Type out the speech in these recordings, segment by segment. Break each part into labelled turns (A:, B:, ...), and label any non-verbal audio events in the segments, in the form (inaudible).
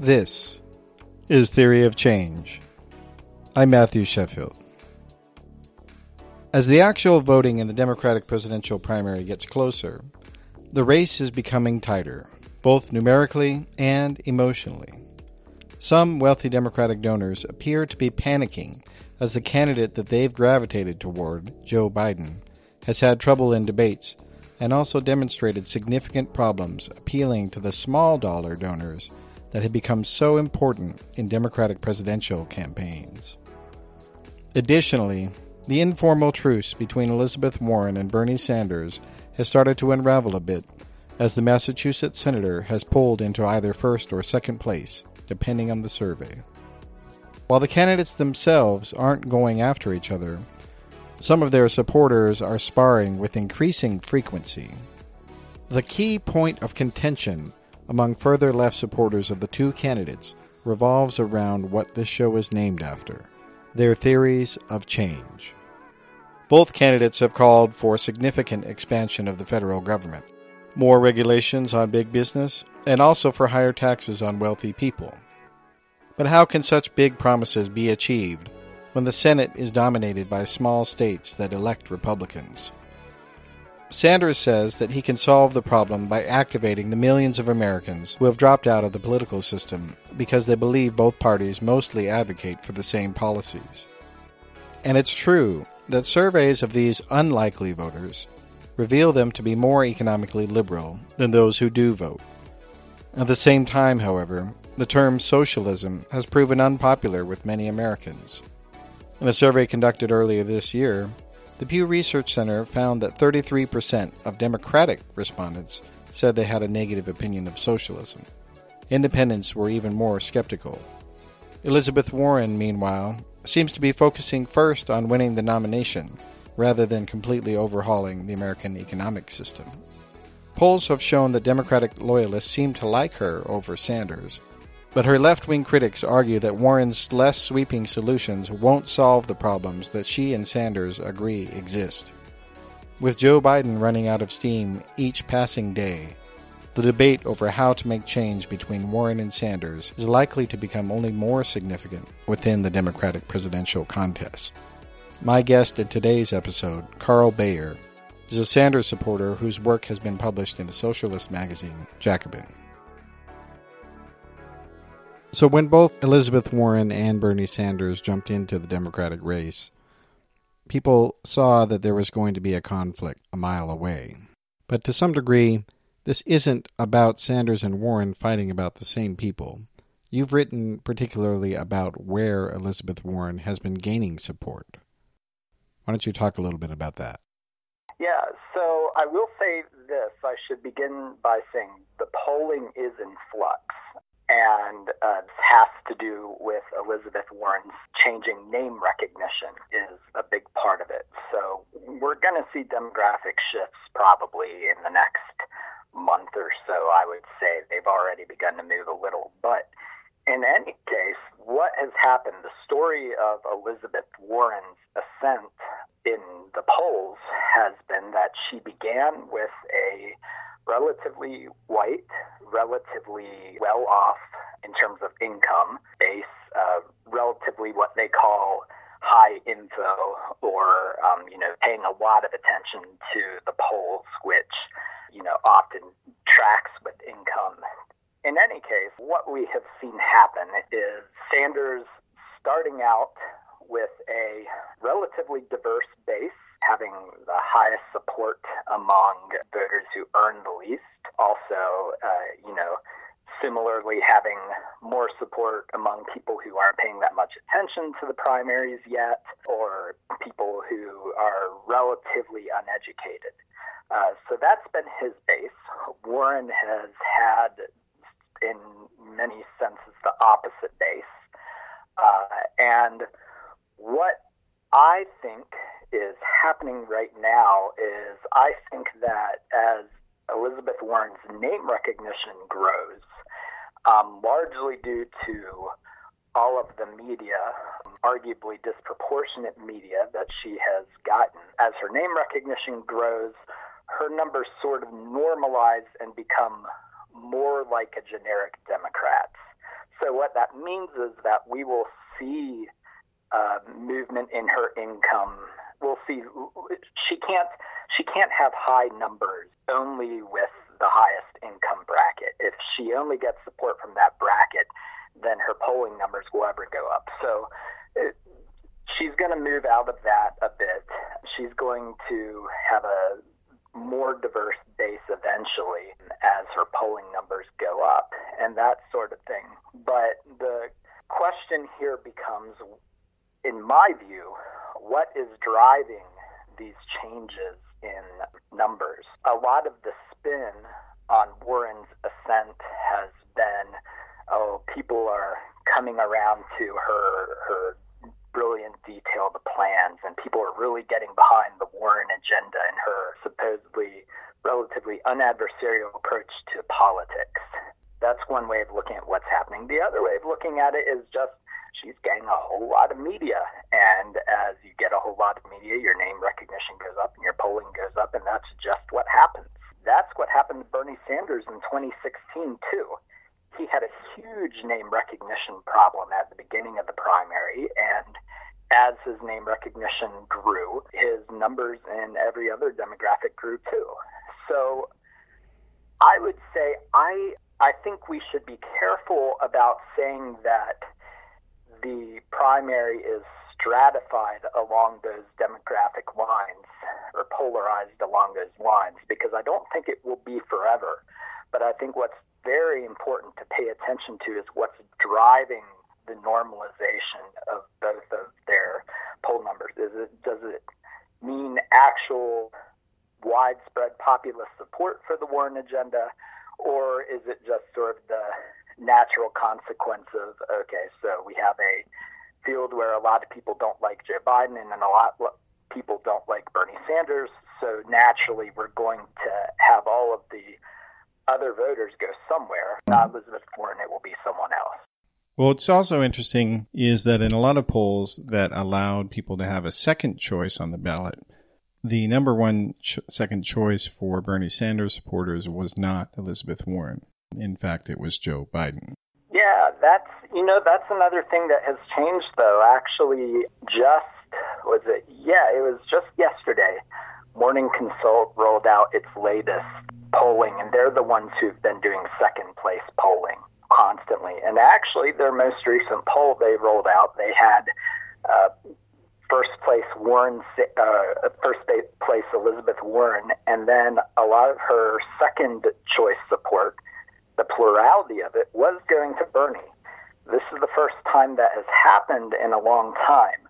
A: This is Theory of Change. I'm Matthew Sheffield. As the actual voting in the Democratic presidential primary gets closer, the race is becoming tighter, both numerically and emotionally. Some wealthy Democratic donors appear to be panicking as the candidate that they've gravitated toward, Joe Biden, has had trouble in debates and also demonstrated significant problems appealing to the small dollar donors that had become so important in Democratic presidential campaigns. Additionally, the informal truce between Elizabeth Warren and Bernie Sanders has started to unravel a bit as the Massachusetts senator has pulled into either first or second place, depending on the survey. While the candidates themselves aren't going after each other, some of their supporters are sparring with increasing frequency. The key point of contention among further left supporters of the two candidates revolves around what this show is named after their theories of change. Both candidates have called for significant expansion of the federal government, more regulations on big business, and also for higher taxes on wealthy people. But how can such big promises be achieved when the Senate is dominated by small states that elect Republicans? Sanders says that he can solve the problem by activating the millions of Americans who have dropped out of the political system because they believe both parties mostly advocate for the same policies. And it's true that surveys of these unlikely voters reveal them to be more economically liberal than those who do vote. At the same time, however, the term socialism has proven unpopular with many Americans. In a survey conducted earlier this year, the Pew Research Center found that 33% of Democratic respondents said they had a negative opinion of socialism. Independents were even more skeptical. Elizabeth Warren, meanwhile, seems to be focusing first on winning the nomination rather than completely overhauling the American economic system. Polls have shown that Democratic loyalists seem to like her over Sanders, but her left wing critics argue that Warren's less sweeping solutions won't solve the problems that she and Sanders agree exist. With Joe Biden running out of steam each passing day, the debate over how to make change between Warren and Sanders is likely to become only more significant within the Democratic presidential contest. My guest in today's episode, Carl Beijer, is a Sanders supporter whose work has been published in the socialist magazine Jacobin. So, when both Elizabeth Warren and Bernie Sanders jumped into the Democratic race, people saw that there was going to be a conflict a mile away. But to some degree, this isn't about Sanders and Warren fighting about the same people. You've written particularly about where Elizabeth Warren has been gaining support. Why don't you talk a little bit about that?
B: Yeah, so I will say this. I should begin by saying the polling is in flux and uh, this has to do with Elizabeth Warren's changing name recognition is a big part of it. So we're going to see demographic shifts probably in the next month or so. I would say they've already begun to move a little, but in any case, what has happened? The story of Elizabeth Warren's ascent in the polls has been that she began with a relatively white, relatively well off in terms of income base, uh, relatively what they call high info or, um, you know, paying a lot of attention to the polls, which, you know, often tracks with income. In any case, what we have seen happen is Sanders starting out with a relatively diverse base having the highest support among voters who earn the least. Also, uh, you know, similarly having more support among people who aren't paying that much attention to the primaries yet, or people who are relatively uneducated. Uh, so that's been his base. Warren has had, in many senses, the opposite base. Uh, and what I think is happening right now is I think that as Elizabeth Warren's name recognition grows, um, largely due to all of the media, arguably disproportionate media that she has gotten, as her name recognition grows, her numbers sort of normalize and become more like a generic Democrat. So what that means is that we will see uh, movement in her income. We'll see she can't she can't have high numbers only with the highest income bracket. If she only gets support from that bracket, then her polling numbers will ever go up. So it, she's going to move out of that a bit. She's going to have a more diverse base eventually as her polling numbers go up and that sort of thing. But the question here becomes, in my view, what is driving these changes in numbers? A lot of the spin on Warren's ascent has been, oh, people are coming around to her her brilliant, detailed plans, and people are really getting behind the Warren agenda and her supposedly relatively unadversarial approach to politics. That's one way of looking at what's happening. The other way of looking at it is just she's getting a whole lot of media. And as you get a whole lot of media, your name recognition goes up and your polling goes up, and that's just what happens. That's what happened to Bernie Sanders in 2016, too he had a huge name recognition problem at the beginning of the primary, and as his name recognition grew, his numbers in every other demographic grew too. So I would say I I think we should be careful about saying that the primary is stratified along those demographic lines or polarized along those lines because I don't think it will be forever. But I think what's very important to pay attention to is what's driving the normalization of both of their poll numbers. Is it does it mean actual widespread populist support for the Warren agenda, or is it just sort of the natural consequence of okay, so we have a field where a lot of people don't like Joe Biden and then a lot of people don't like Bernie Sanders, so naturally we're going to have all of the other voters go somewhere, not Elizabeth Warren, it will be someone else.
A: Well, what's also interesting is that in a lot of polls that allowed people to have a second choice on the ballot, the number one ch- second choice for Bernie Sanders supporters was not Elizabeth Warren. In fact, it was Joe Biden.
B: Yeah, that's you know that's another thing that has changed though. Actually, just was it? Yeah, it was just yesterday. Morning Consult rolled out its latest polling, and they're the ones who've been doing second place polling constantly. And actually, their most recent poll they rolled out, they had uh, first place Warren, uh, first place Elizabeth Warren, and then a lot of her second choice support, the plurality of it, was going to Bernie. This is the first time that has happened in a long time.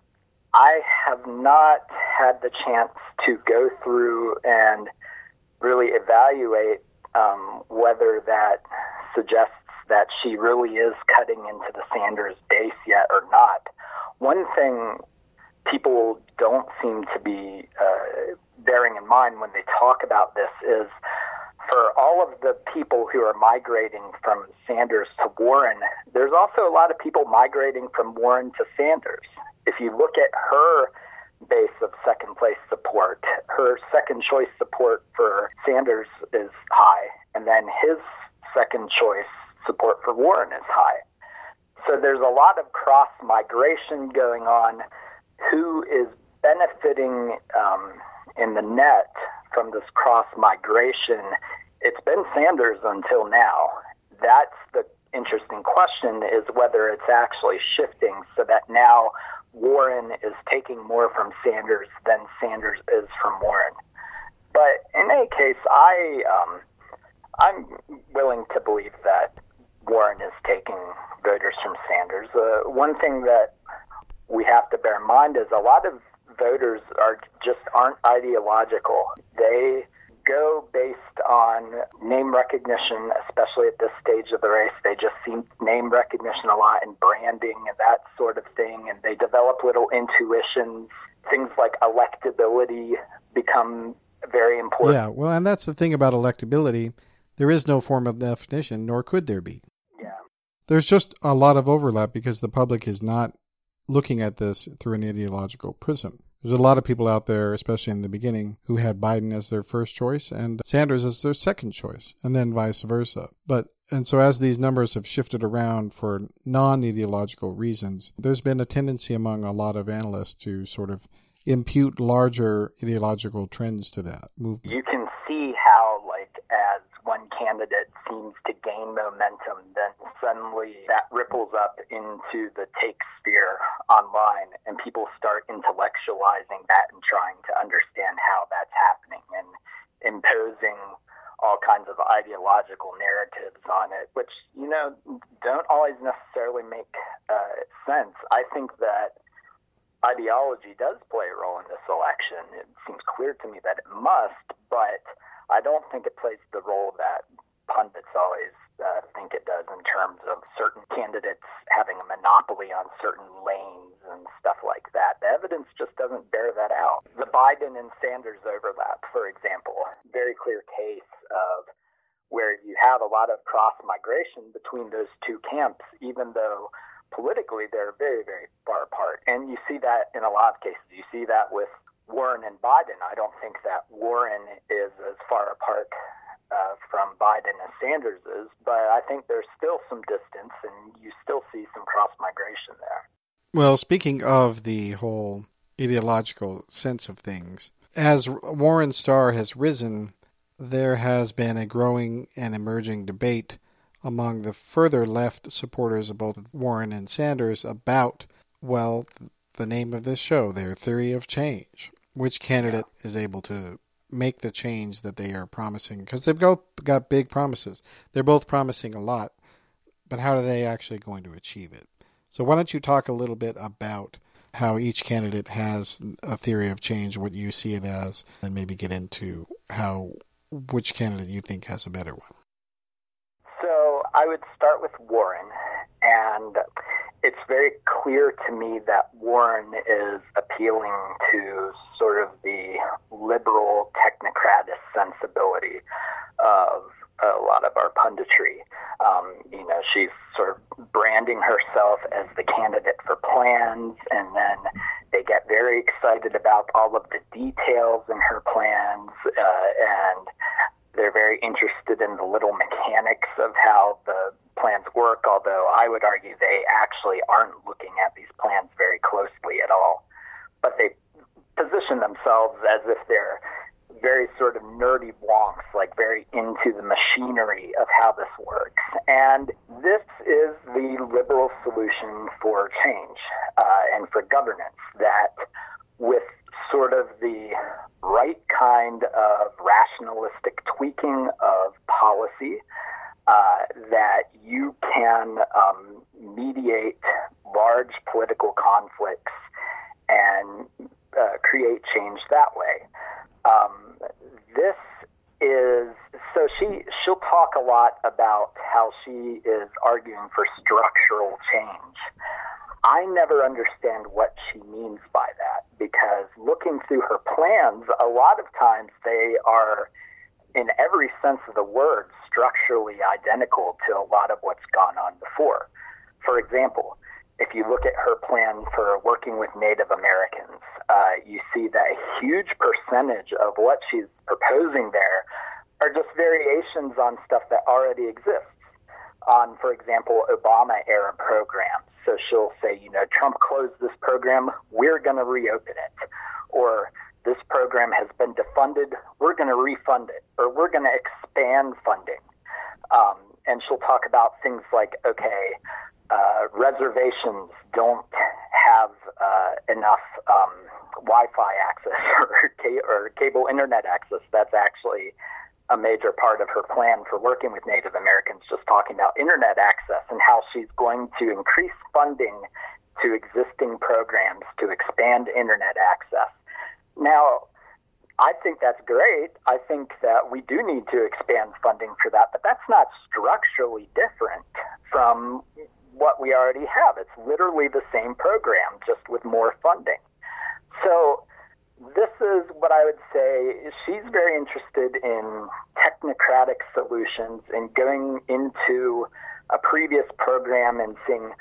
B: I have not had the chance to go through and really evaluate um, whether that suggests that she really is cutting into the Sanders base yet or not. One thing people don't seem to be uh, bearing in mind when they talk about this is for all of the people who are migrating from Sanders to Warren, there's also a lot of people migrating from Warren to Sanders. If you look at her base of second place support. Her second choice support for Sanders is high, and then his second choice support for Warren is high. So there's a lot of cross migration going on. Who is benefiting um, in the net from this cross migration? It's been Sanders until now. That's the interesting question is whether it's actually shifting so that now Warren is taking more from Sanders than Sanders is from Warren. But in any case, I um, I'm willing to believe that Warren is taking voters from Sanders. Uh, one thing that we have to bear in mind is a lot of voters are just aren't ideological. They go based on name recognition, especially at this stage of the race. They just see name recognition a lot and branding and that sort of thing, and they develop little intuitions. Things like electability become very important.
A: Yeah, well, and that's the thing about electability. There is no formal definition, nor could there be.
B: Yeah.
A: There's just a lot of overlap because the public is not looking at this through an ideological prism. There's a lot of people out there, especially in the beginning, who had Biden as their first choice and Sanders as their second choice, and then vice versa. But and so, as these numbers have shifted around for non ideological reasons, there's been a tendency among a lot of analysts to sort of impute larger ideological trends to that movement.
B: You can see how, one candidate seems to gain momentum, then suddenly that ripples up into the take sphere online, and people start intellectualizing that and trying to understand how that's happening and imposing all kinds of ideological narratives on it, which, you know, don't always necessarily make uh, sense. I think that ideology does play a role in this election. It seems clear to me that it must, but I don't think it plays the role that pundits always uh, think it does in terms of certain candidates having a monopoly on certain lanes and stuff like that. The evidence just doesn't bear that out. The Biden and Sanders overlap, for example, very clear case of where you have a lot of cross migration between those two camps, even though politically they're very, very far apart. And you see that in a lot of cases. You see that with Warren and Biden. I don't think that Warren is as far apart uh, from Biden as Sanders is, but I think there's still some distance, and you still see some cross migration there.
A: Well, speaking of the whole ideological sense of things, as Warren star has risen, there has been a growing and emerging debate among the further left supporters of both Warren and Sanders about, well, the name of this show, their theory of change which candidate yeah. is able to make the change that they are promising because they've both got big promises. They're both promising a lot, but how are they actually going to achieve it? So why don't you talk a little bit about how each candidate has a theory of change, what you see it as, and maybe get into how which candidate you think has a better one.
B: So I would start with Warren, and it's very clear to me that Warren is appealing to sort of the liberal technocratic sensibility of a lot of our punditry. Um, you know, she's sort of branding herself as the candidate for plans, and then they get very excited about all of the details in her plans, uh, and they're very interested in the little mechanics of how the plans work, although I would argue they actually aren't looking at these plans very closely at all. But they position themselves as if they're very sort of nerdy wonks, like very into the machinery of how this works. And this is the liberal solution for change uh, and for governance that with sort of the right kind of rationalistic tweaking of policy, uh, that you can um, mediate large political conflicts and uh, create change that way. Um, this is so she she'll talk a lot about how she is arguing for structural change. I never understand what she means by that because looking through her plans, a lot of times they are in every sense of the word, structurally identical to a lot of what's gone on before. For example, if you look at her plan for working with Native Americans, uh, you see that a huge percentage of what she's proposing there are just variations on stuff that already exists. On, for example, Obama era programs. So she'll say, you know, Trump closed this program, we're going to reopen it. Or this program has been defunded, we're going to refund it, or we're going to expand funding. Um, and she'll talk about things like, okay, uh, reservations don't have uh, enough um, Wi-Fi access (laughs) or, ca- or cable internet access. That's actually a major part of her plan for working with Native Americans, just talking about internet access and how she's going to increase funding to existing programs to expand internet access. Now, I think that's great. I think that we do need to expand funding for that, but that's not structurally different from what we already have. It's literally the same program, just with more funding. So, this is what I would say. She's very interested in technocratic solutions and going into a previous program and seeing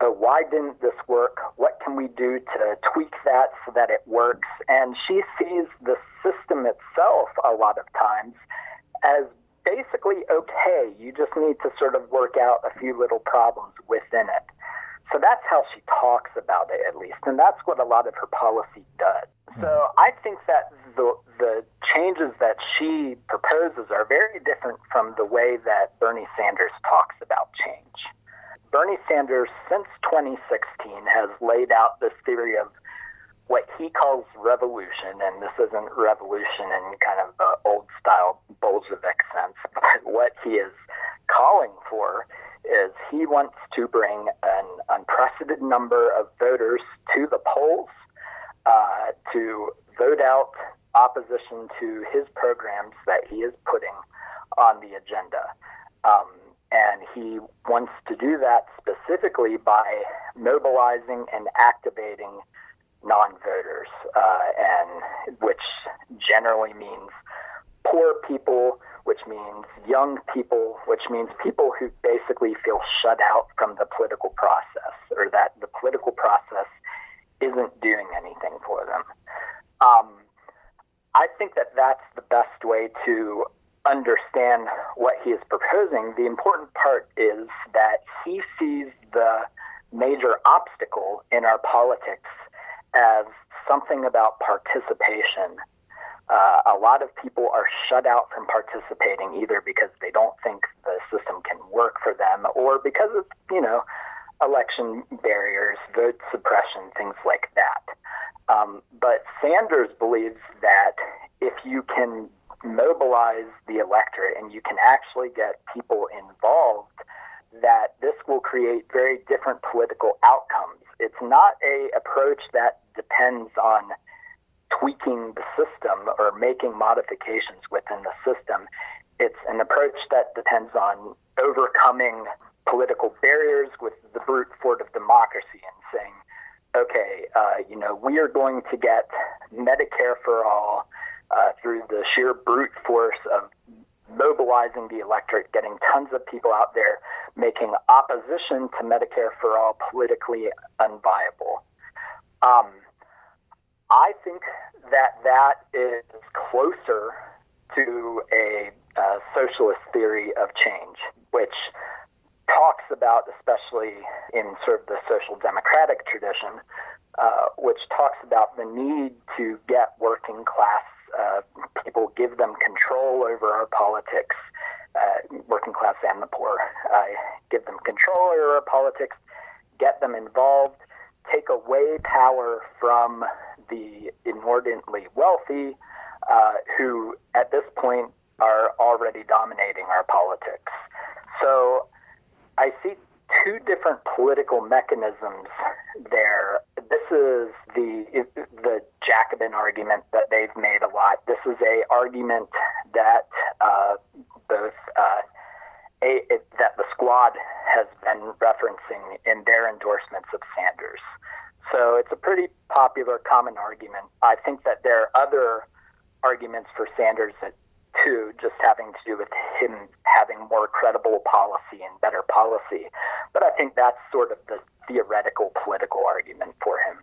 B: oh, why didn't this work? What can we do to tweak that so that it works? And she sees the system itself a lot of times as basically okay. You just need to sort of work out a few little problems within it. So that's how she talks about it, at least, and that's what a lot of her policy does. So hmm. I think that the the changes that she proposes are very different from the way that Bernie Sanders talks about change. Bernie Sanders, since 2016, has laid out this theory of what he calls revolution, and this isn't revolution in kind of the old style Bolshevik sense, (laughs) but what he is calling for is he wants to bring an unprecedented number of voters to the polls uh, to vote out opposition to his programs that he is putting on the agenda. Um, and he wants to do that specifically by mobilizing and activating non-voters, uh, and which generally means poor people, which means young people, which means people who basically feel shut out from the political process, or that the political process isn't doing anything for them. Um, I think that that's the best way to understand what he is proposing. The important part is that he sees the major obstacle in our politics as something about participation. Uh, a lot of people are shut out from participating either because they don't think the system can work for them or because of, you know, election barriers, vote suppression, things like that. Um, but Sanders believes that if you can mobilize the electorate and you can actually get people involved, that this will create very different political outcomes. It's not a approach that depends on tweaking the system or making modifications within the system. It's an approach that depends on overcoming political barriers with the brute force of democracy and saying, okay, uh, you know, we are going to get Medicare for all uh, through the sheer brute force of mobilizing the electorate, getting tons of people out there, making opposition to Medicare for all politically unviable. Um, I think that that is closer to a socialist theory of change, which talks about, especially in sort of the social democratic tradition, uh, which talks about the need to get working class uh, people, give them control over our politics, uh, working class and the poor, give them control over our politics, get them involved, take away power from the inordinately wealthy, uh, who at this point are already dominating our politics. So I see two different political mechanisms there. This is the the Jacobin argument that they've made a lot. This is a argument that uh, both uh, a, it, that the squad has been referencing in their endorsements of Sanders. So it's a pretty popular, common argument. I think that there are other arguments for Sanders that too, just having to do with him having more credible policy and better policy. But I think that's sort of the theoretical political argument for him.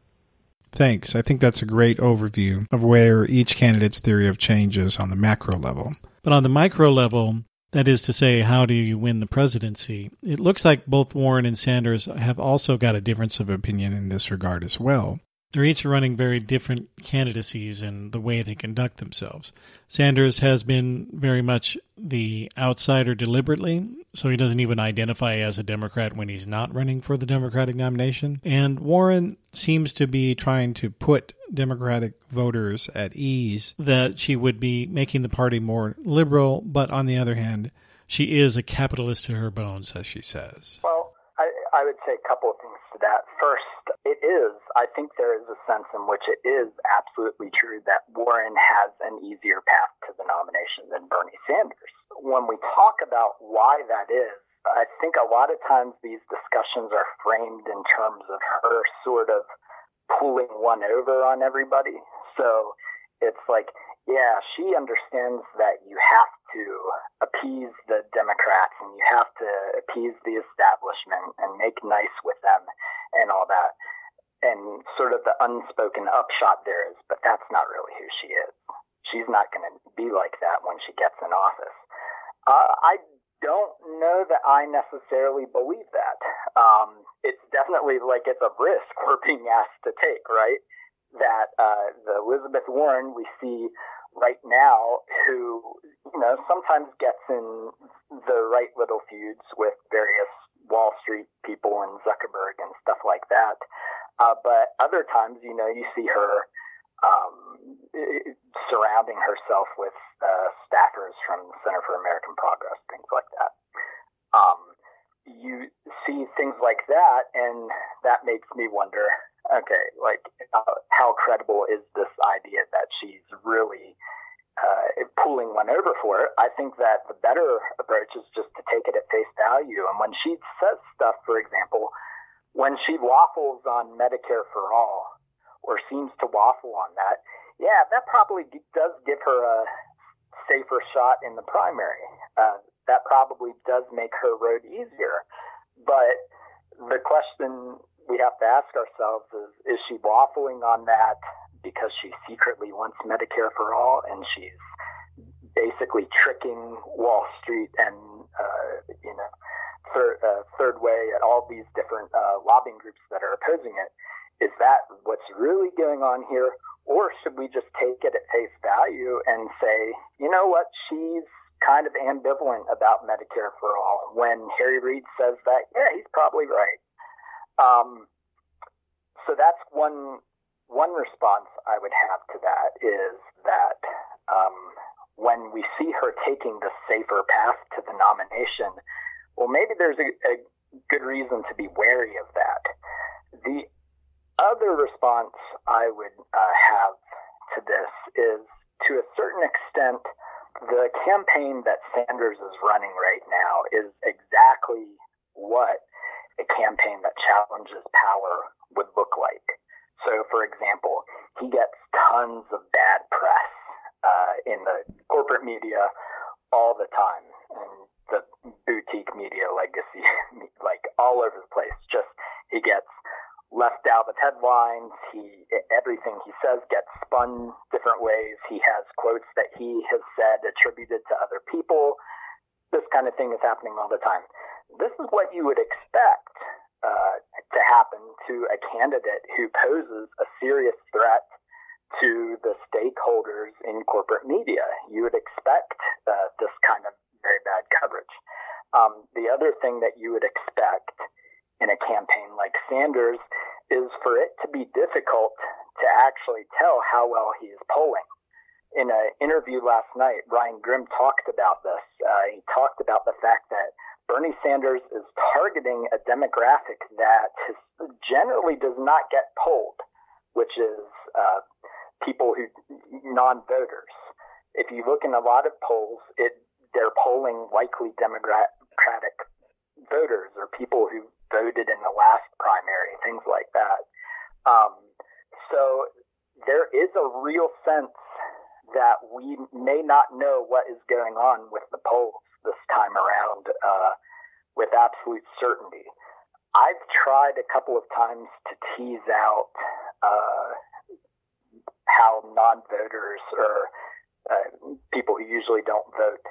A: Thanks. I think that's a great overview of where each candidate's theory of change is on the macro level. But on the micro level, that is to say, how do you win the presidency? It looks like both Warren and Sanders have also got a difference of opinion in this regard as well. They're each running very different candidacies in the way they conduct themselves. Sanders has been very much the outsider deliberately, so he doesn't even identify as a Democrat when he's not running for the Democratic nomination. And Warren seems to be trying to put Democratic voters at ease that she would be making the party more liberal, but on the other hand, she is a capitalist to her bones, as she says.
B: Well, I, would say a couple of things to that. First, it is, I think there is a sense in which it is absolutely true that Warren has an easier path to the nomination than Bernie Sanders. When we talk about why that is, I think a lot of times these discussions are framed in terms of her sort of pulling one over on everybody. So it's like, yeah, she understands that you have to appease the Democrats and you have to appease the establishment and make nice with them and all that. And sort of the unspoken upshot there is, but that's not really who she is. She's not going to be like that when she gets in office. Uh, I don't know that I necessarily believe that. Um, it's definitely like it's a risk (laughs) we're being asked to take, right? That uh, the Elizabeth Warren we see right now, who you know sometimes gets in the right little feuds with various Wall Street people and Zuckerberg and stuff like that. Uh, but other times, you know, you see her um, surrounding herself with uh, staffers from the Center for American Progress, things like that. Um, you see things like that, and that makes me wonder okay, like, uh, how credible is this idea that she's really uh, pulling one over for it? I think that the better approach is just to take it at face value. And when she says stuff, for example, when she waffles Medicare for all, or seems to waffle on that, yeah, that probably does give her a safer shot in the primary. Uh, that probably does make her road easier. But the question we have to ask ourselves is is she waffling on that because she secretly wants Medicare for all and she's basically tricking Wall Street and uh, you know third uh, third way at all these different uh, lobbying groups that are opposing it is that what's really going on here? Or should we just take it at face value and say, you know what, she's kind of ambivalent about Medicare for all when Harry Reid says that, yeah, he's probably right. Um, so that's one one response I would have to that is that um, when we see her taking the safer path to the nomination, well, maybe there's a, a good reason to be wary of that. The other response I would uh, have to this is to a certain extent, the campaign that Sanders is running right now is exactly what a campaign that challenges power would look like. So, for example, he gets tons of bad press uh, in the corporate media all the time, boutique media legacy, (laughs) like all over the place. Just he gets left out of headlines. He everything he says gets spun different ways. He has quotes that he has said attributed to other people. This kind of thing is happening all the time. This is what you would expect uh, to happen to a candidate who poses a serious threat to the stakeholders in corporate media. You would expect uh, this kind of very bad coverage. Um, the other thing that you would expect in a campaign like Sanders is for it to be difficult to actually tell how well he is polling. In an interview last night, Ryan Grim talked about this. Uh, he talked about the fact that Bernie Sanders is targeting a demographic that generally does not get polled, which is uh, people who non-voters. If you look in a lot of polls, it they're polling likely Democratic voters or people who voted in the last primary, things like that. Um, so there is a real sense that we may not know what is going on with the polls this time around uh, with absolute certainty. I've tried a couple of times to tease out uh, how non-voters or uh, people who usually don't vote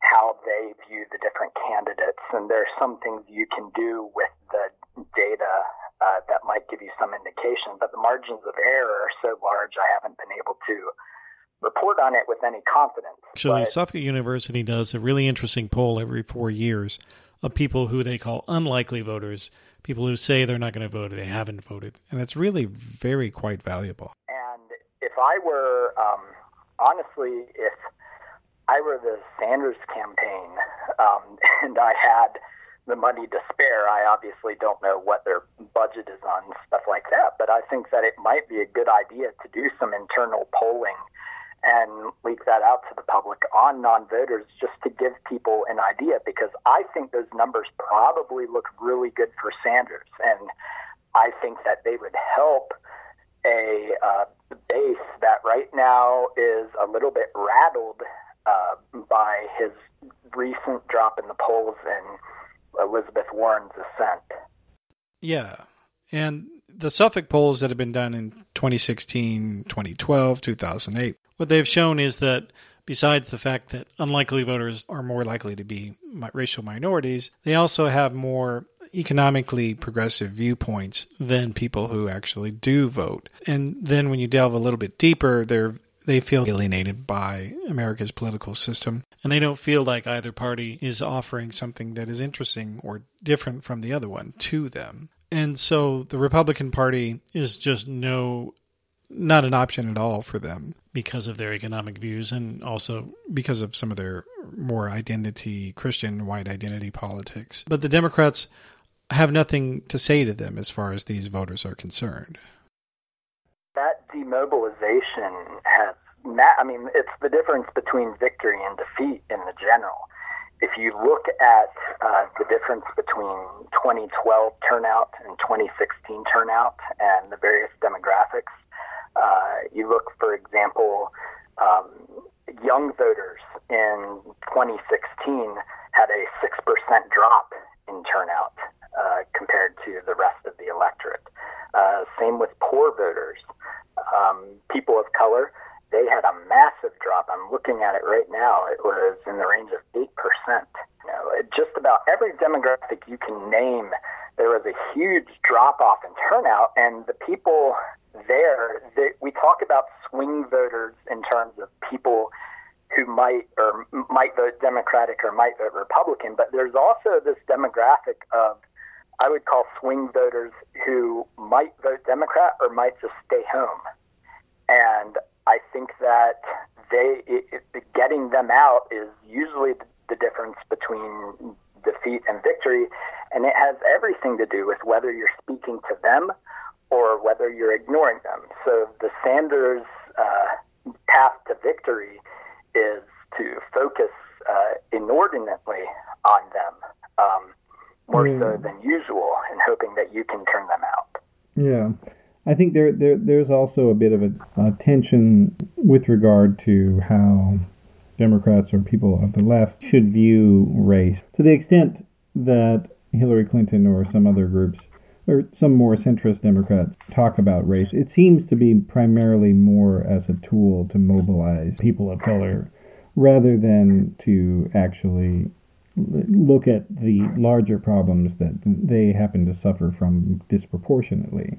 B: how they view the different candidates. And there are some things you can do with the data uh, that might give you some indication, but the margins of error are so large, I haven't been able to report on it with any confidence.
A: Actually, but, Suffolk University does a really interesting poll every four years of people who they call unlikely voters, people who say they're not going to vote or they haven't voted. And it's really very quite valuable.
B: And if I were, um, honestly, if I were the Sanders campaign um, (laughs) and I had the money to spare, I obviously don't know what their budget is on stuff like that, but I think that it might be a good idea to do some internal polling and leak that out to the public on non-voters just to give people an idea because I think those numbers probably look really good for Sanders and I think that they would help a uh, base that right now is a little bit rattled uh, by his recent drop in the polls and Elizabeth Warren's ascent.
A: Yeah. And the Suffolk polls that have been done in 2016, 2012, 2008, what they've shown is that besides the fact that unlikely voters are more likely to be racial minorities, they also have more economically progressive viewpoints than people who actually do vote. And then when you delve a little bit deeper, they're they feel alienated by America's political system, and they don't feel like either party is offering something that is interesting or different from the other one to them. And so the Republican Party is just no not an option at all for them because of their economic views and also because of some of their more identity Christian white identity politics. But the Democrats have nothing to say to them as far as these voters are concerned.
B: Demobilization has, I mean, it's the difference between victory and defeat in the general. If you look at uh, the difference between 2012 turnout and 2016 turnout and the various demographics, uh, you look, for example, um, young voters in 2016 had a 6% drop in turnout uh, compared to the rest of the electorate. Uh, same with poor voters. Um, people of color, they had a massive drop. I'm looking at it right now. It was in the range of 8%. You know, just about every demographic you can name, there was a huge drop off in turnout, and the people there, they, we talk about swing voters in terms of people who might or might vote Democratic or might vote Republican, but there's also this demographic of I would call swing voters who might vote Democrat or might just stay home. And I think that they it, it, getting them out is usually the, difference between defeat and victory, and it has everything to do with whether you're speaking to them or whether you're ignoring them. So the Sanders uh, path to victory is to focus uh, inordinately on them. Um, more yeah. so than usual, and hoping that you can turn them out.
C: Yeah. I think there, there there's also a bit of a, a tension with regard to how Democrats or people of the left should view race. To the extent that Hillary Clinton or some other groups or some more centrist Democrats talk about race, it seems to be primarily more as a tool to mobilize people of color rather than to actually look at the larger problems that they happen to suffer from disproportionately.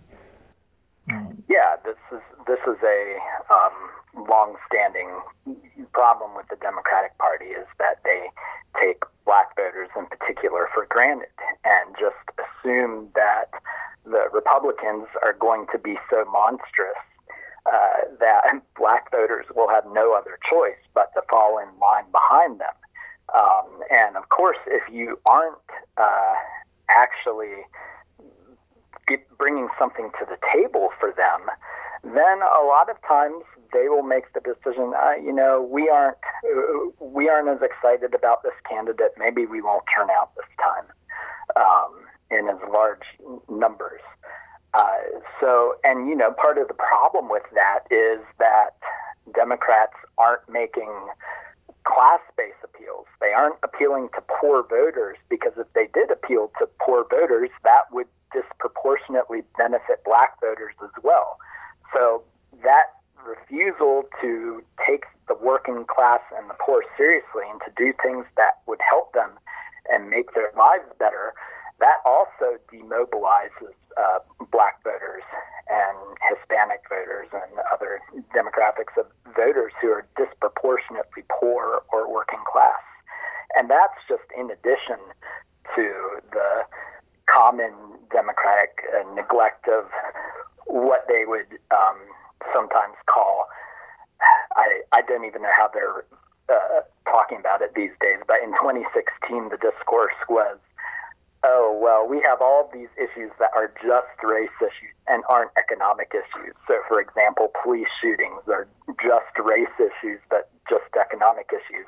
B: Yeah, this is this is a um, long-standing problem with the Democratic Party is that they take black voters in particular for granted and just assume that the Republicans are going to be so monstrous uh, that (laughs) black voters will have no other choice but to fall in line behind them. Um, and of course, if you aren't uh, actually get, bringing something to the table for them, then a lot of times they will make the decision. Uh, you know, we aren't uh, we aren't as excited about this candidate. Maybe we won't turn out this time um, in as large numbers. Uh, so, and you know, part of the problem with that is that Democrats aren't making class appeals. They aren't appealing to poor voters because if they did appeal to poor voters, that would disproportionately benefit black voters as well. So that refusal to take the working class and the poor seriously and to do things that would help them and make their lives better, that also demobilizes uh, black voters and Hispanic voters and other demographics of voters who are disproportionately poor or working class. And that's just in addition to the common democratic uh, neglect of what they would um, sometimes call, I, I don't even know how they're uh, talking about it these days, but in 2016, the discourse was oh, well, we have all these issues that are just race issues and aren't economic issues. So, for example, police shootings are just race issues, but just economic issues.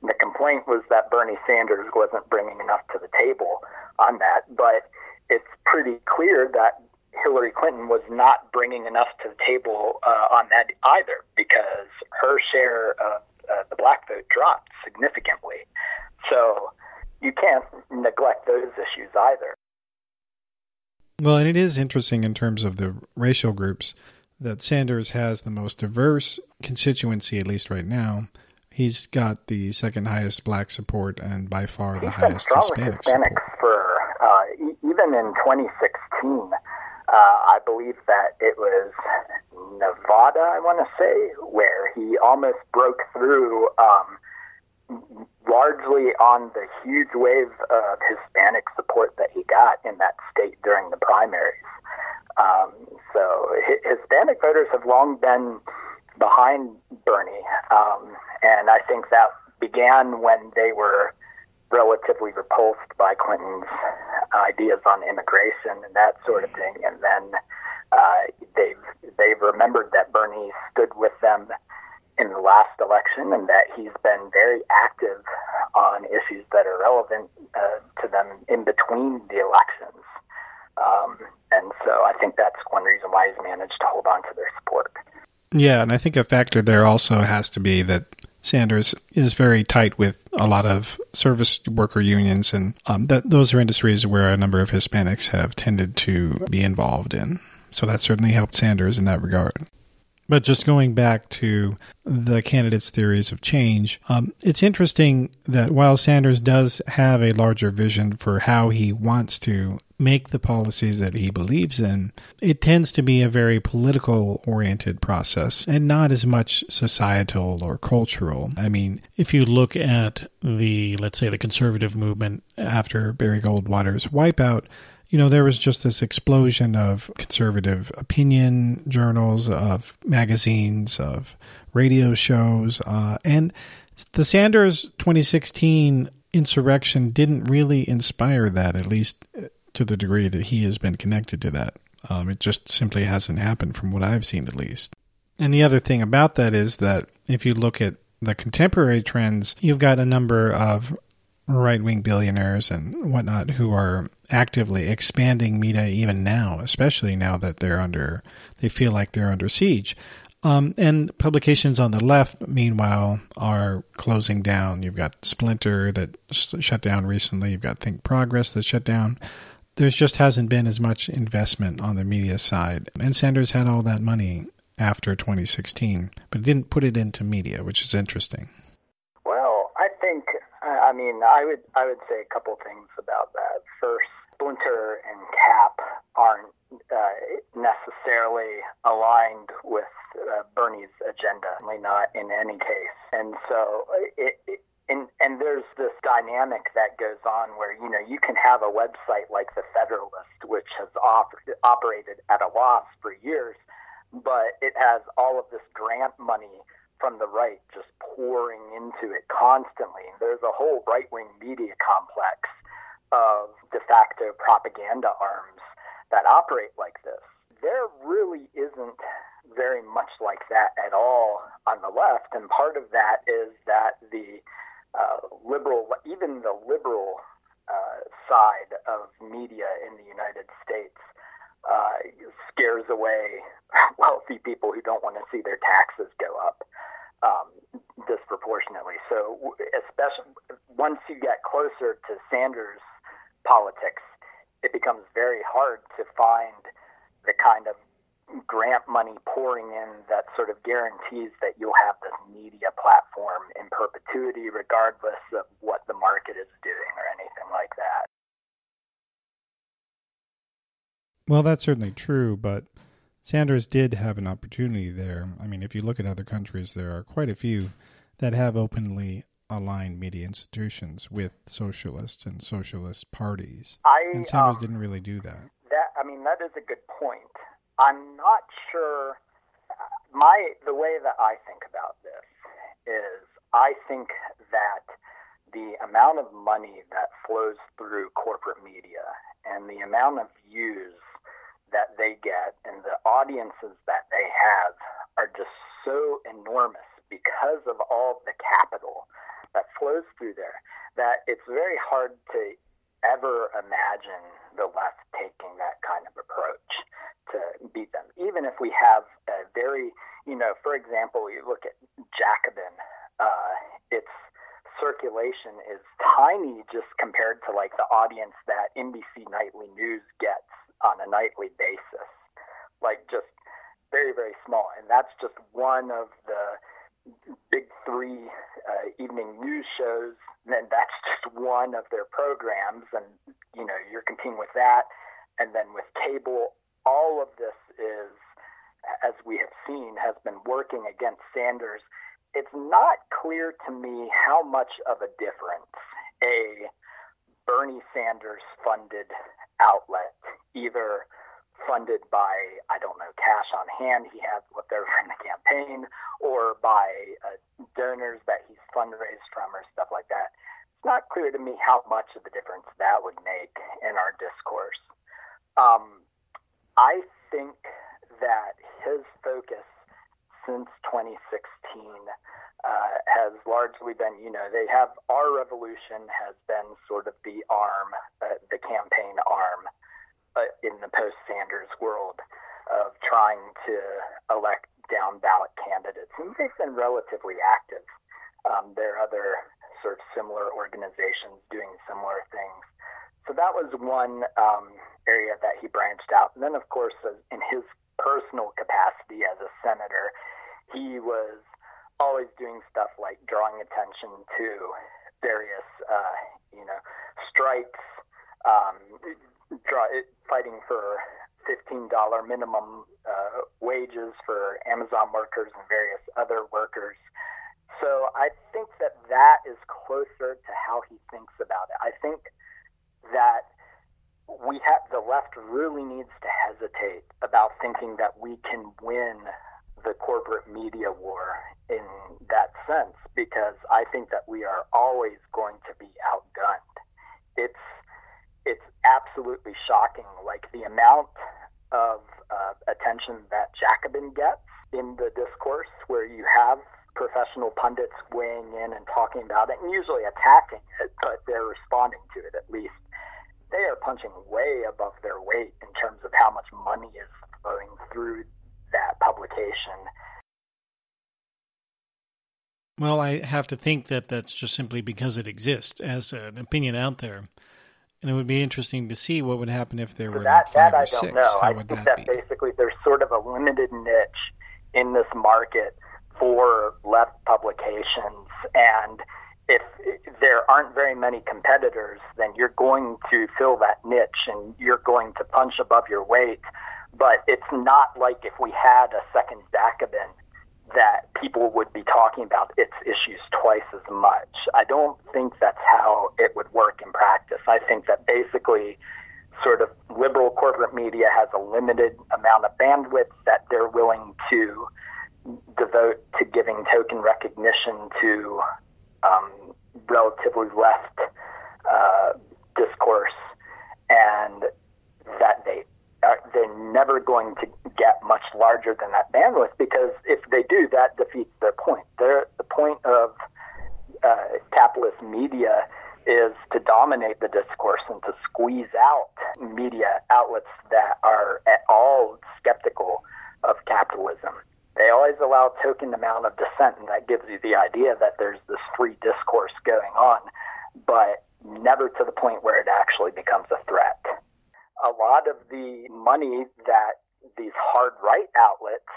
B: And the complaint was that Bernie Sanders wasn't bringing enough to the table on that, but it's pretty clear that Hillary Clinton was not bringing enough to the table uh, on that either, because her share of uh, the black vote dropped significantly. So you can't neglect those issues either.
A: Well, and it is interesting in terms of the racial groups that Sanders has the most diverse constituency, at least right now. He's got the second highest black support and by far the highest Hispanic
B: Hispanics
A: support.
B: for uh, e- even in 2016. Uh, I believe that it was Nevada, I want to say, where he almost broke through um, largely on the huge wave of Hispanic support that he got in that state during the primaries. Um, so hi- Hispanic voters have long been behind Bernie, um, and I think that began when they were relatively repulsed by Clinton's ideas on immigration and that sort of thing, and then uh, they've they've remembered that Bernie stood with them in the last election and that he's been very active on issues that are relevant uh, to them in between the elections. Um, and so I think that's one reason why he's managed to hold on to their support.
A: Yeah, and I think a factor there also has to be that Sanders is very tight with a lot of service worker unions, and um, that those are industries where a number of Hispanics have tended to be involved in. So that certainly helped Sanders in that regard. But just going back to the candidates' theories of change, um, it's interesting that while Sanders does have a larger vision for how he wants to make the policies that he believes in, it tends to be a very political oriented process and not as much societal or cultural. I mean, if you look at the, let's say, the conservative movement after Barry Goldwater's wipeout, you know, there was just this explosion of conservative opinion journals, of magazines, of radio shows, uh, and the Sanders 2016 insurrection didn't really inspire that, at least to the degree that he has been connected to that. Um, it just simply hasn't happened from what I've seen, at least. And the other thing about that is that if you look at the contemporary trends, you've got a number of right wing billionaires and whatnot who are actively expanding media even now, especially now that they're under, they feel like they're under siege. Um, and publications on the left, meanwhile, are closing down. You've got Splinter that shut down recently. You've got Think Progress that shut down. There just hasn't been as much investment on the media side. And Sanders had all that money after 2016, but he didn't put it into media, which is interesting.
B: Well, I think, I mean, I would I would say a couple things about that. First, Splinter and Cap aren't uh, necessarily aligned with uh, Bernie's agenda, certainly not in any case. And so it, it and and there's this dynamic that goes on where you know you can have a website like the Federalist, which has op- operated at a loss for years, but it has all of this grant money from the right just pouring into it constantly. There's a whole right wing media complex of de facto propaganda arms that operate like this. There really isn't very much like that at all on the left, and part of that is that the uh, liberal, even the liberal uh, side of media in the United States uh, scares away (laughs) wealthy people who don't want to see their taxes go up um, disproportionately. So, especially once you get closer to Sanders' politics, it becomes very hard to find the kind of grant money pouring in that sort of guarantees that you'll have this media platform in perpetuity, regardless of what the market is doing or anything like that.
A: Well, that's certainly true, but Sanders did have an opportunity there. I mean, if you look at other countries, there are quite a few that have openly aligned media institutions with socialists and socialist parties.
B: I,
A: and Sanders
B: um,
A: didn't really do that.
B: That I mean, that is a good point. I'm not sure. My the way that I think about this is I think that the amount of money that flows through corporate media and the amount of views that they get and the audiences that they have are just so enormous because of all the capital that flows through there that it's very hard to ever imagine the left taking that kind of approach to beat them. Even if we have a very, you know, for example, you look at Jacobin uh, its circulation is tiny just compared to like the audience that NBC Nightly News gets on a nightly basis. Like just very, very small. And that's just one of the big three uh, evening news shows. And that's just one of their programs. And, you know, you're competing with that. And then with cable, all of this is, as we have seen, has been working against Sanders it's not clear to me how much of a difference a Bernie Sanders funded outlet, either funded by, I don't know, cash on hand he has left over in the campaign, or by uh, donors that he's fundraised from or stuff like that. It's not clear to me how much of a difference that would make in our discourse. Um, I think that his focus since 2016 uh, has largely been, you know, they have our revolution has been sort of the arm, uh, the campaign arm uh, in the post Sanders world of trying to elect down ballot candidates. And they've been relatively active. Um, there are other sort of similar organizations doing similar things. So that was one um, area that he branched out. And then, of course, in his personal capacity as a senator, he was always doing stuff like drawing attention to various, uh, you know, strikes, um, draw, fighting for $15 minimum uh, wages for Amazon workers and various other workers. So I think that that is closer to how he thinks about it. I think that we have the left really needs to hesitate about thinking that we can win the corporate media war in that sense because I think that we are always going to be outgunned. It's it's absolutely shocking, like the amount of uh, attention that Jacobin gets in the discourse, where you have professional pundits weighing in and talking about it, and usually attacking it, but they're responding to it at least. They are punching way above their weight in terms of how much money is flowing through that publication.
D: Well, I have to think that that's just simply because it exists as an opinion out there. And it would be interesting to see what would happen if there were
B: that,
D: like five
B: that
D: or
B: I don't
D: six.
B: know.
D: How
B: I
D: would
B: think
D: that,
B: that
D: be?
B: basically there's sort of a limited niche in this market for left publications, and if there aren't very many competitors, then you're going to fill that niche and you're going to punch above your weight. But it's not like if we had a second Jacobin that people would be talking about its issues twice as much. I don't think that's how it would work in practice. I think that basically, sort of liberal corporate media has a limited amount of bandwidth that they're willing to devote to giving token recognition to um, relatively left uh, discourse, and that they uh, they're never going to get much larger than that bandwidth because if they do, that defeats their point. They're, the point of uh, capitalist media is to dominate the discourse and to squeeze out media outlets that are at all skeptical of capitalism. They always allow token amount of dissent, and that gives you the idea that there's this free discourse going on, but never to the point where it actually becomes a threat a lot of the money that these hard right outlets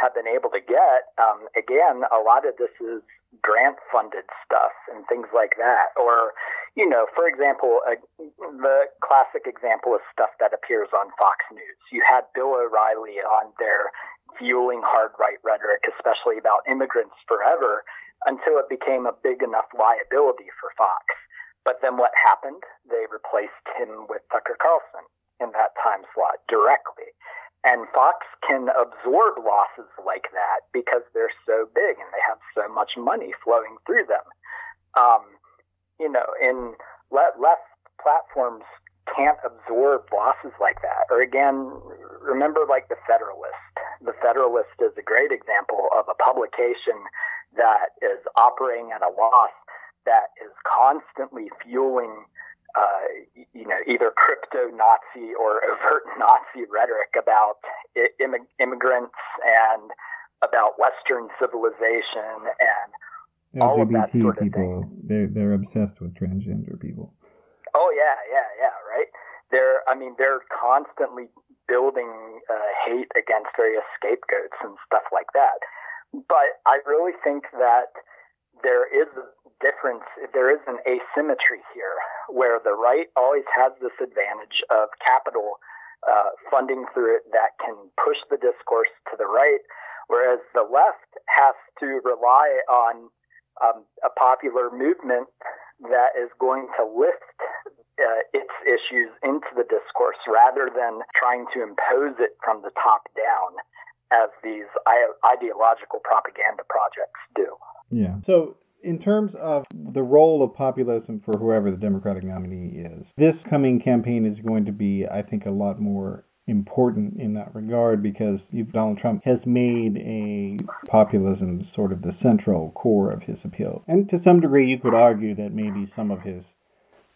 B: have been able to get, um, again, a lot of this is grant funded stuff and things like that. Or, you know, for example, the classic example is stuff that appears on Fox News. You had Bill O'Reilly on there fueling hard right rhetoric, especially about immigrants forever, until it became a big enough liability for Fox. But then what happened? They replaced him with Tucker Carlson in that time slot directly. And Fox can absorb losses like that because they're so big and they have so much money flowing through them. Um, you know, in left platforms can't absorb losses like that. Or again, remember like the Federalist. The Federalist is a great example of a publication that is operating at a loss that is constantly fueling uh, you know, either crypto Nazi or (laughs) overt Nazi rhetoric about Im- immigrants and about Western civilization and all of that sort of
C: people,
B: thing.
C: they're they're obsessed with transgender people.
B: Oh yeah, yeah, yeah, right. They're, I mean, they're constantly building uh, hate against various scapegoats and stuff like that. But I really think that there is a difference, there is an asymmetry here, where the right always has this advantage of capital uh, funding through it that can push the discourse to the right, whereas the left has to rely on um, a popular movement that is going to lift uh, its issues into the discourse rather than trying to impose it from the top down as these ideological propaganda projects do.
C: Yeah. So, in terms of the role of populism for whoever the Democratic nominee is, this coming campaign is going to be, I think, a lot more important in that regard because Donald Trump has made a populism sort of the central core of his appeal. And to some degree, you could argue that maybe some of his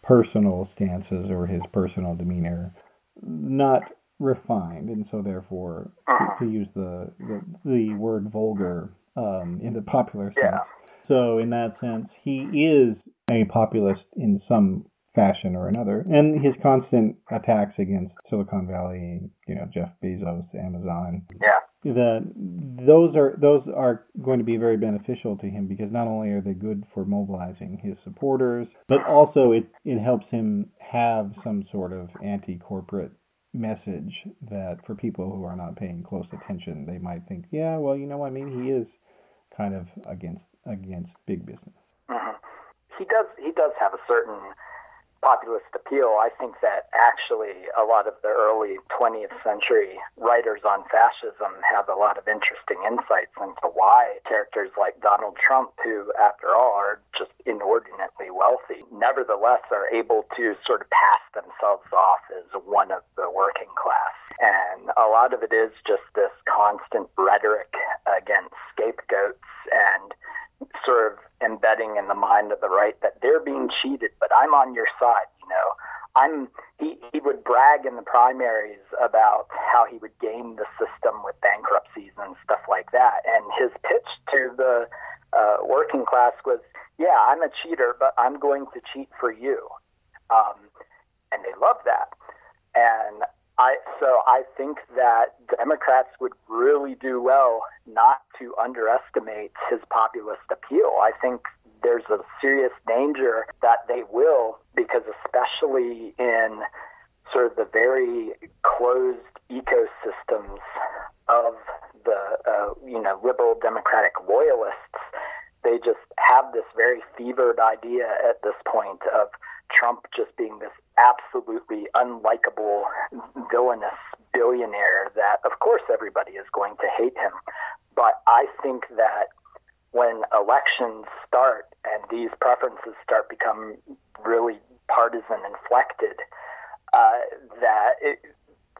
C: personal stances or his personal demeanor not refined, and so therefore, to, to use the, the, the word vulgar um, in the popular sense.
B: Yeah.
C: So in that sense, he is a populist in some fashion or another, and his constant attacks against Silicon Valley, you know, Jeff Bezos, Amazon.
B: Yeah.
C: That those are those are going to be very beneficial to him because not only are they good for mobilizing his supporters, but also it it helps him have some sort of anti-corporate message that for people who are not paying close attention, they might think, yeah, well, you know, I mean, he is kind of against against big business.
B: Mm-hmm. He does he does have a certain populist appeal. I think that actually a lot of the early 20th century writers on fascism have a lot of interesting insights into why characters like Donald Trump, who after all are just inordinately wealthy, nevertheless are able to sort of pass themselves off as one of the working class. And a lot of it is just this constant rhetoric against scapegoats and sort of embedding in the mind of the right that they're being cheated, but I'm on your side, you know. I'm he, he would brag in the primaries about how he would game the system with bankruptcies and stuff like that. And his pitch to the uh, working class was, "Yeah, I'm a cheater, but I'm going to cheat for you." Um, and they love that. And I so I think that Democrats would really do well not to underestimate his populist appeal. I think there's a serious danger that they will because especially in sort of the very closed ecosystems of the uh, you know liberal democratic loyalists they just have this very fevered idea at this point of Trump just being this absolutely unlikable, villainous billionaire that, of course, everybody is going to hate him. But I think that when elections start and these preferences start become really partisan inflected, uh, that it,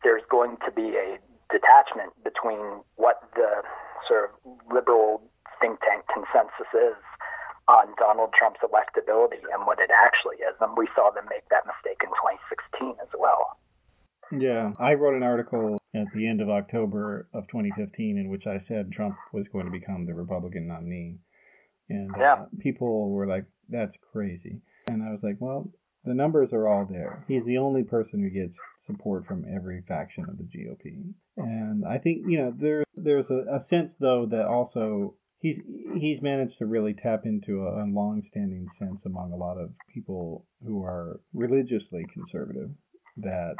B: there's going to be a detachment between what the sort of liberal think tank consensus is on Donald Trump's electability and what it actually is. And we saw them make that mistake in 2016 as well.
C: Yeah, I wrote an article at the end of October of 2015 in which I said Trump was going to become the Republican nominee. And uh,
B: yeah.
C: people were like, that's crazy. And I was like, well, the numbers are all there. He's the only person who gets support from every faction of the GOP. And I think, you know, there there's a, a sense though that also he's he's managed to really tap into a, a long-standing sense among a lot of people who are religiously conservative that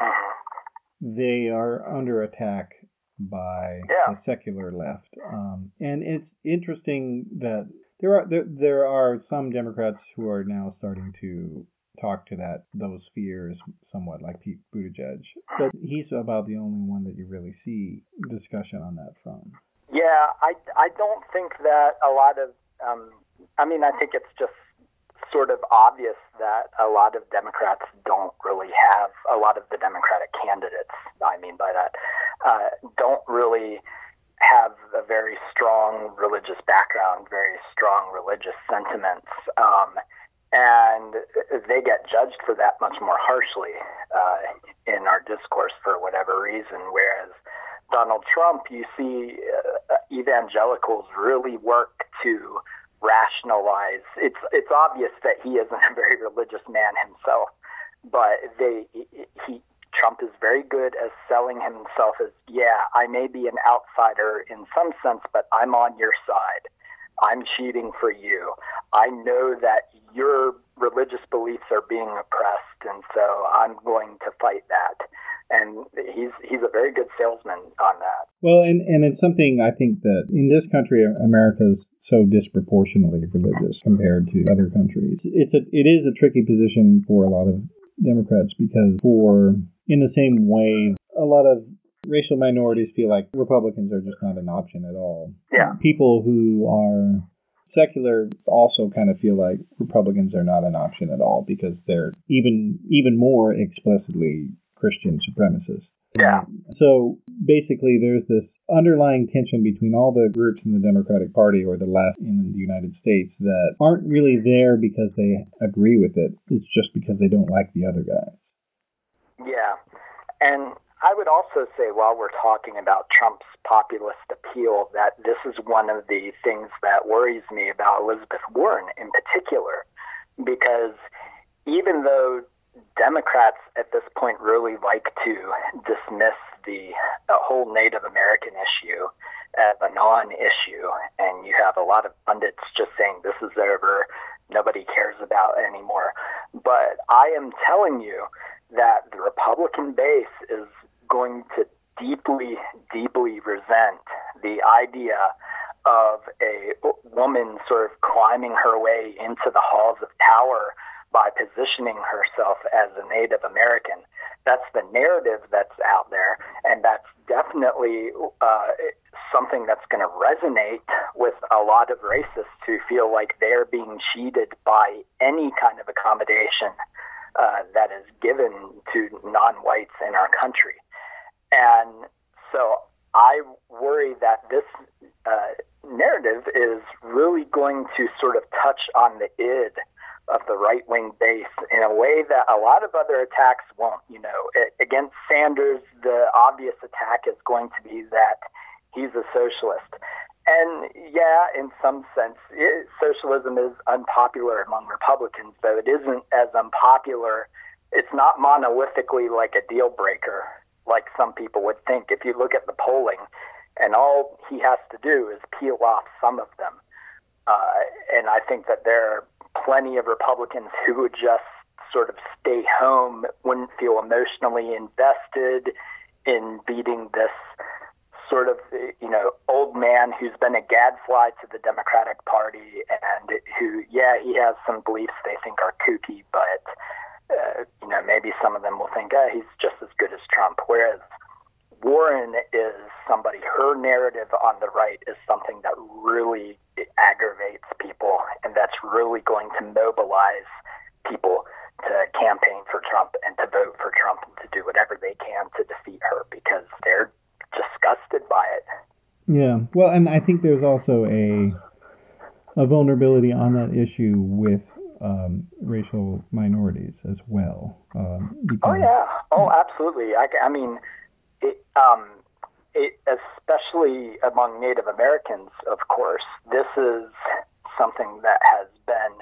C: they are under attack by
B: yeah.
C: the secular left. Um, and it's interesting that there are there, there are some Democrats who are now starting to talk to that those fears somewhat, like Pete Buttigieg. But he's about the only one that you really see discussion on that front.
B: Yeah, I, I don't think that a lot of, um, I mean, I think it's just sort of obvious that a lot of Democrats don't really have, a lot of the Democratic candidates, I mean by that, uh, don't really have a very strong religious background, very strong religious sentiments. Um, and they get judged for that much more harshly uh, in our discourse for whatever reason, whereas Donald Trump, you see uh, evangelicals really work to rationalize. It's it's obvious that he isn't a very religious man himself, but they he Trump is very good at selling himself as yeah, I may be an outsider in some sense, but I'm on your side. I'm cheating for you. I know that your religious beliefs are being oppressed, and so I'm going to fight that. And he's he's a very good salesman on that.
C: Well, and and it's something I think that in this country, America's so disproportionately religious compared to other countries. It's a it is a tricky position for a lot of Democrats because for in the same way a lot of racial minorities feel like Republicans are just not an option at all.
B: Yeah.
C: People who are secular also kind of feel like Republicans are not an option at all because they're even even more explicitly Christian supremacists.
B: Yeah.
C: Um, so basically, there's this underlying tension between all the groups in the Democratic Party or the left in the United States that aren't really there because they agree with it. It's just because they don't like the other guys.
B: Yeah. And I would also say, while we're talking about Trump's populist appeal, that this is one of the things that worries me about Elizabeth Warren in particular, because even though Democrats at this point really like to dismiss the, the whole Native American issue as a non-issue, and you have a lot of pundits just saying this is over, nobody cares about it anymore. But I am telling you that the Republican base is going to deeply, deeply resent the idea of a woman sort of climbing her way into the halls of power by positioning herself as a Native American. That's the narrative that's out there, and that's definitely uh, something that's going to resonate with a lot of racists who feel like they're being cheated by any kind of accommodation uh, that is given to non-whites in our country. And so I worry that this uh, narrative is really going to sort of touch on the id of the right wing base in a way that a lot of other attacks won't. You know, against Sanders, the obvious attack is going to be that he's a socialist. And yeah, in some sense, it, socialism is unpopular among Republicans, though it isn't as unpopular. It's not monolithically like a deal breaker like some people would think. If you look at the polling, and all he has to do is peel off some of them. Uh, and I think that there are plenty of Republicans who would just sort of stay home, wouldn't feel emotionally invested in beating this sort of, you know, old man who's been a gadfly to the Democratic Party and who, yeah, he has some beliefs they think are kooky, but uh, you know, maybe some of them will think, oh, he's just as good as Trump. Whereas Warren is somebody, her narrative on the right is something that really aggravates people, and that's really going to mobilize people to campaign for Trump and to vote for Trump and to do whatever they can to defeat her because they're disgusted by it.
C: Yeah, well, and I think there's also a a vulnerability on that issue with um, racial minorities as well. Um,
B: oh yeah, oh absolutely. I, I mean, it, um, it, especially among Native Americans, of course, this is something that has been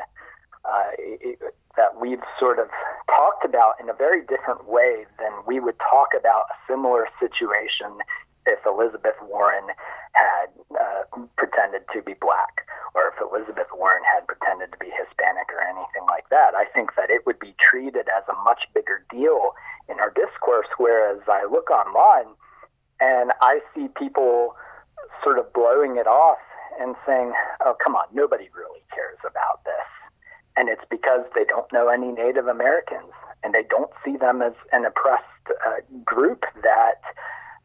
B: uh, it, that we've sort of talked about in a very different way than we would talk about a similar situation if Elizabeth Warren had uh, pretended to be black or if Elizabeth Warren had pretended to be Hispanic or anything like that. I think that it would be treated as a much bigger deal in our discourse, whereas I look online and I see people sort of blowing it off and saying, oh, come on, nobody really cares about this. And it's because they don't know any Native Americans and they don't see them as an oppressed uh, group that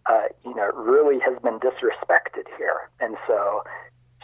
B: uh, you know, really has been disrespected here. And so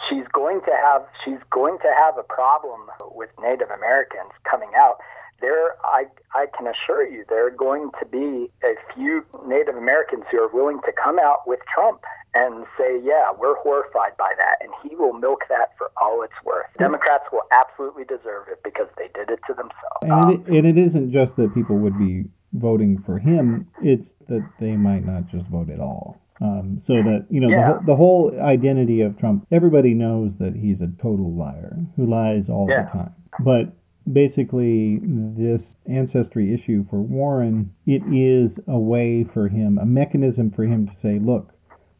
B: she's going to have she's going to have a problem with Native Americans coming out. There, I I can assure you, there are going to be a few Native Americans who are willing to come out with Trump and say, "Yeah, we're horrified by that," and he will milk that for all it's worth. Democrats will absolutely deserve it because they did it to themselves.
C: And, um, it, and it isn't just that people would be voting for him; it's that they might not just vote at all. Um, so that you know
B: Yeah.
C: the, the whole identity of Trump, everybody knows that he's a total liar who lies all
B: Yeah.
C: the time. But basically, this ancestry issue for Warren, it is a way for him, a mechanism for him to say, look,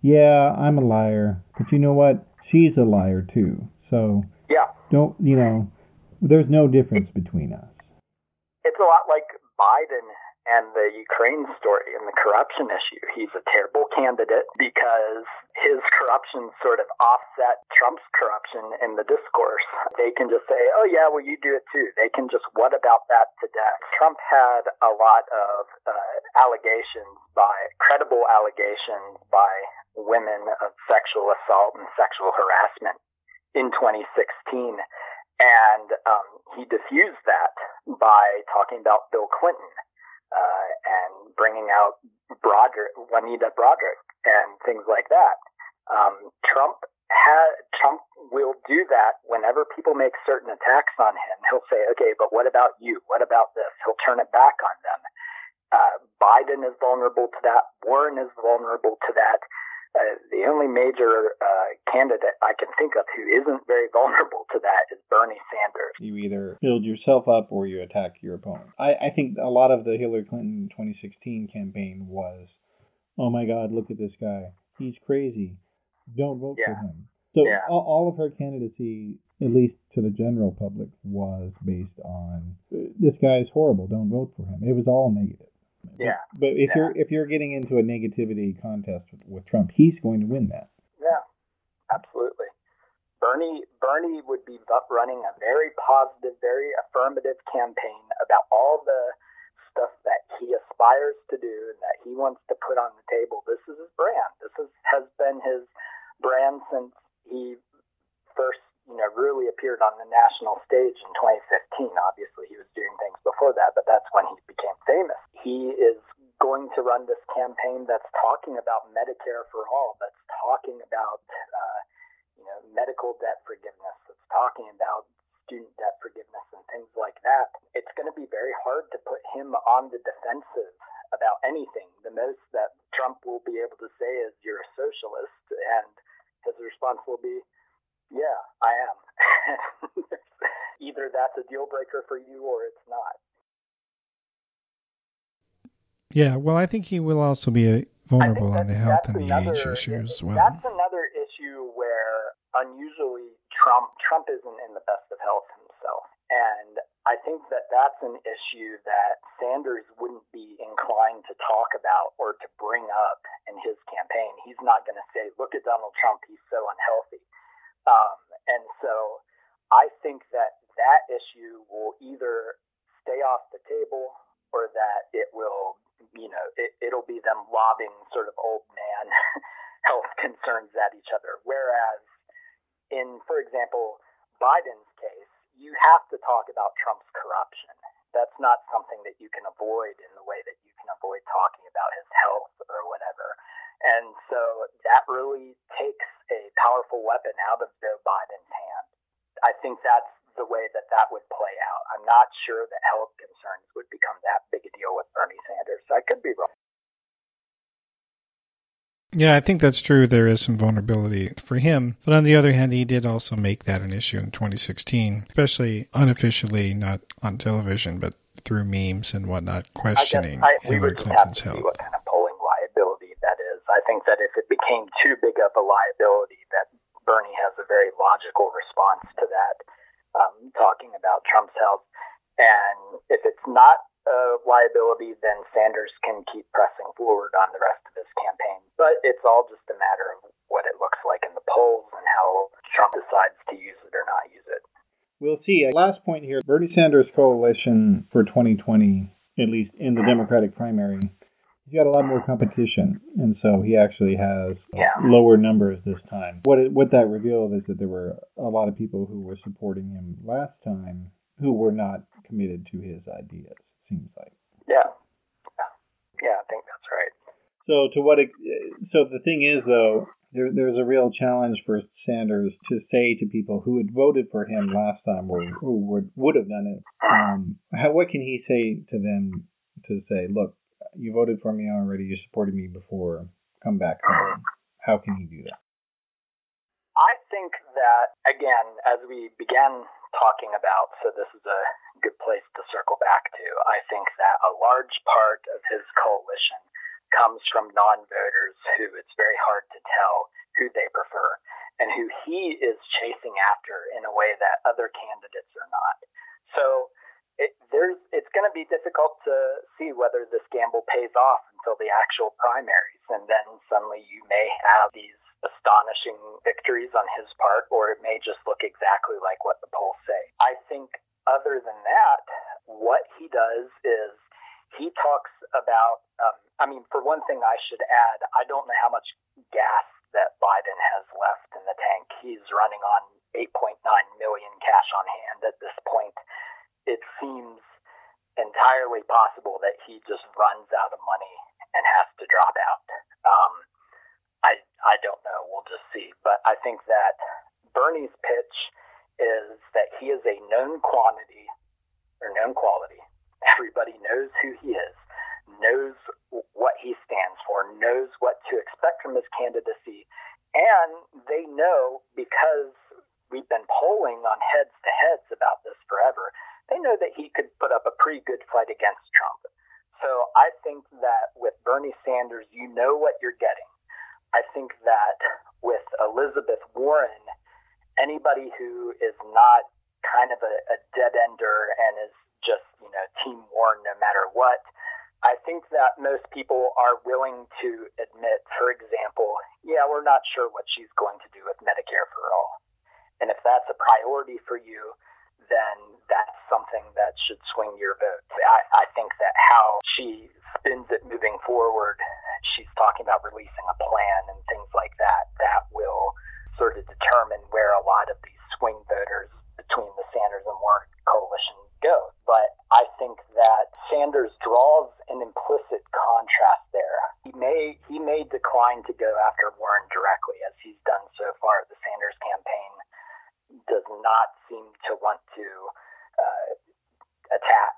C: yeah, I'm a liar, but you know what? She's a liar too. So
B: Yeah.
C: don't you know? There's no difference between us.
B: It's a lot like Biden and the Ukraine story and the corruption issue. He's a terrible candidate because his corruption sort of offset Trump's corruption in the discourse. They can just say, oh, yeah, well, you do it too. They can just what about that to death. Trump had a lot of uh, allegations by, credible allegations by women of sexual assault and sexual harassment in 2016. And um, he diffused that by talking about Bill Clinton uh, and bringing out Broaddrick, Juanita Broaddrick, and things like that. Um, Trump ha Trump will do that whenever people make certain attacks on him. He'll say, "Okay, but what about you? What about this?" He'll turn it back on them. Uh, Biden is vulnerable to that. Warren is vulnerable to that. Uh, the only major uh, candidate I can think of who isn't very vulnerable to that is Bernie Sanders.
C: You either build yourself up or you attack your opponent. I, I think a lot of the Hillary Clinton 2016 campaign was, oh my God, look at this guy. He's crazy. Don't vote
B: Yeah.
C: for him. So
B: Yeah.
C: all, all of her candidacy, at least to the general public, was based on this guy is horrible. Don't vote for him. It was all negative.
B: Yeah.
C: But if
B: Yeah.
C: you're if you're getting into a negativity contest with, with Trump, he's going to win that.
B: Yeah, absolutely. Bernie Bernie would be running a very positive, very affirmative campaign about all the stuff that he aspires to do and that he wants to put on the table. This is his brand. This is, has been his brand since he first, you know, really appeared on the national stage in 2015. Obviously, he was doing things before that, but that's when he became famous. He is going to run this campaign that's talking about Medicare for all, that's talking about, uh, you know, medical debt forgiveness, that's talking about student debt forgiveness and things like that. It's going to be very hard to put him on the defensive about anything. The most that Trump will be able to say is, "You're a socialist," and his response will be, "Yeah, I am." (laughs) Either that's a deal breaker for you or it's not.
D: Yeah, well, I think he will also be uh, vulnerable on the health and the
B: another-
D: age issue as well.
B: That's another issue where unusually Trump Trump isn't in the best of health himself, and I think that that's an issue that Sanders wouldn't be inclined to talk about or to bring up in his campaign. He's not going to say, "Look at Donald Trump; he's so unhealthy," um, and so I think that that issue will either stay off the table or that it will, you know, it, it'll be them lobbing sort of old man (laughs) health concerns at each other. Whereas in, for example, Biden's case, you have to talk about Trump's corruption. That's not something that you can avoid in the way that you can avoid talking about his health or whatever. And so that really takes a powerful weapon out of Joe Biden's hand. I think that's the way that that would play out. I'm not sure that health concerns would become that big a deal with Bernie Sanders. I could be wrong.
D: Yeah, I think that's true. There is some vulnerability for him. But on the other hand, he did also make that an issue in 2016, especially unofficially, not on television, but through memes and whatnot, questioning
B: I I,
D: Hillary Clinton's health.
B: what kind of polling liability that is. I think that if it became too big of a liability, that Bernie has a very logical response to that, um, talking about Trump's health. And if it's not a liability, then Sanders can keep pressing forward on the rest of his campaign. But it's all just a matter of what it looks like in the polls and how Trump decides to use it or not use it.
C: We'll see. Last point here Bernie Sanders' coalition for 2020, at least in the Democratic primary, he's got a lot more competition. And so he actually has
B: Yeah.
C: lower numbers this time. What, it, what that revealed is that there were a lot of people who were supporting him last time who were not committed to his ideas, it seems like.
B: Yeah. Yeah, I think that's right.
C: So to what? So the thing is, though, there, there's a real challenge for Sanders to say to people who had voted for him last time or who would would have done it. Um, how, what can he say to them to say, look, you voted for me already, you supported me before. come back? How can he do that?
B: I think that, again, as we began talking about, so this is a good place to circle back to, I think that a large part of his coalition comes from non voters who it's very hard to tell who they prefer and who he is chasing after in a way that other candidates are not. So it, there's, it's going to be difficult to see whether this gamble pays off until the actual primaries. And then suddenly you may have these astonishing victories on his part, or it may just look exactly like what the polls say. I think, other than that, what he does is he talks about, um, I mean, for one thing, I should add, I don't know how much gas that Biden has left in the tank. He's running on 8.9 million cash on hand at this point. It seems entirely possible that he just runs out of money and has to drop out. Um, I I don't know. We'll just see. But I think that Bernie's pitch is that he is a known quantity or known quality. Everybody knows who he is, knows what he stands for, knows what to expect from his candidacy, and they know because we've been polling on heads to heads about this forever. They know that he could put up a pretty good fight against Trump. So I think that with Bernie Sanders, you know what you're getting. I think that with Elizabeth Warren, anybody who is not kind of a, a dead ender and is just, you know, Team Warren no matter what, I think that most people are willing to admit, for example, yeah, we're not sure what she's going to do with Medicare for all. And if that's a priority for you, then that's something that should swing your vote. I, I think that how she spins it moving forward, she's talking about releasing a plan and things like that, that will sort of determine where a lot of these swing voters between the Sanders and Warren coalition go. But I think that Sanders draws an implicit contrast there. He may he may decline to go after Warren directly, as he's done so far. The Sanders campaign does not seem to want to uh, attack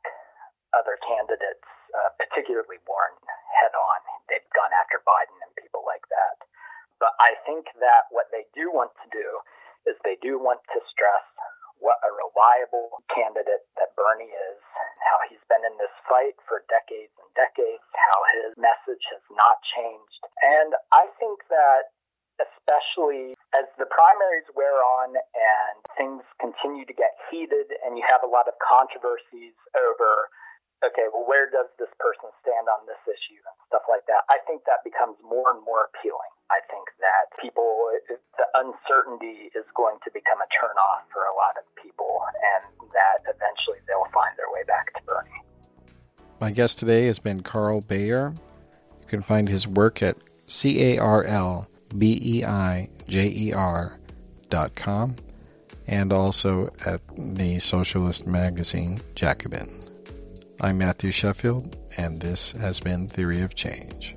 B: other candidates, uh, particularly Warren, head on. They've gone after Biden and people like that. But I think that what they do want to do is they do want to stress what a reliable candidate that Bernie is, how he's been in this fight for decades and decades, how his message has not changed. And I think that especially as the primaries wear on and things continue to get heated and you have a lot of controversies over okay, well, where does this person stand on this issue and stuff like that? I think that becomes more and more appealing. I think that people, the uncertainty is going to become a turnoff for a lot of people, and that eventually they'll find their way back to Bernie.
A: My guest today has been Carl Beijer. You can find his work at C A R L B E I J E R dot com and also at the socialist magazine Jacobin. I'm Matthew Sheffield, and this has been Theory of Change.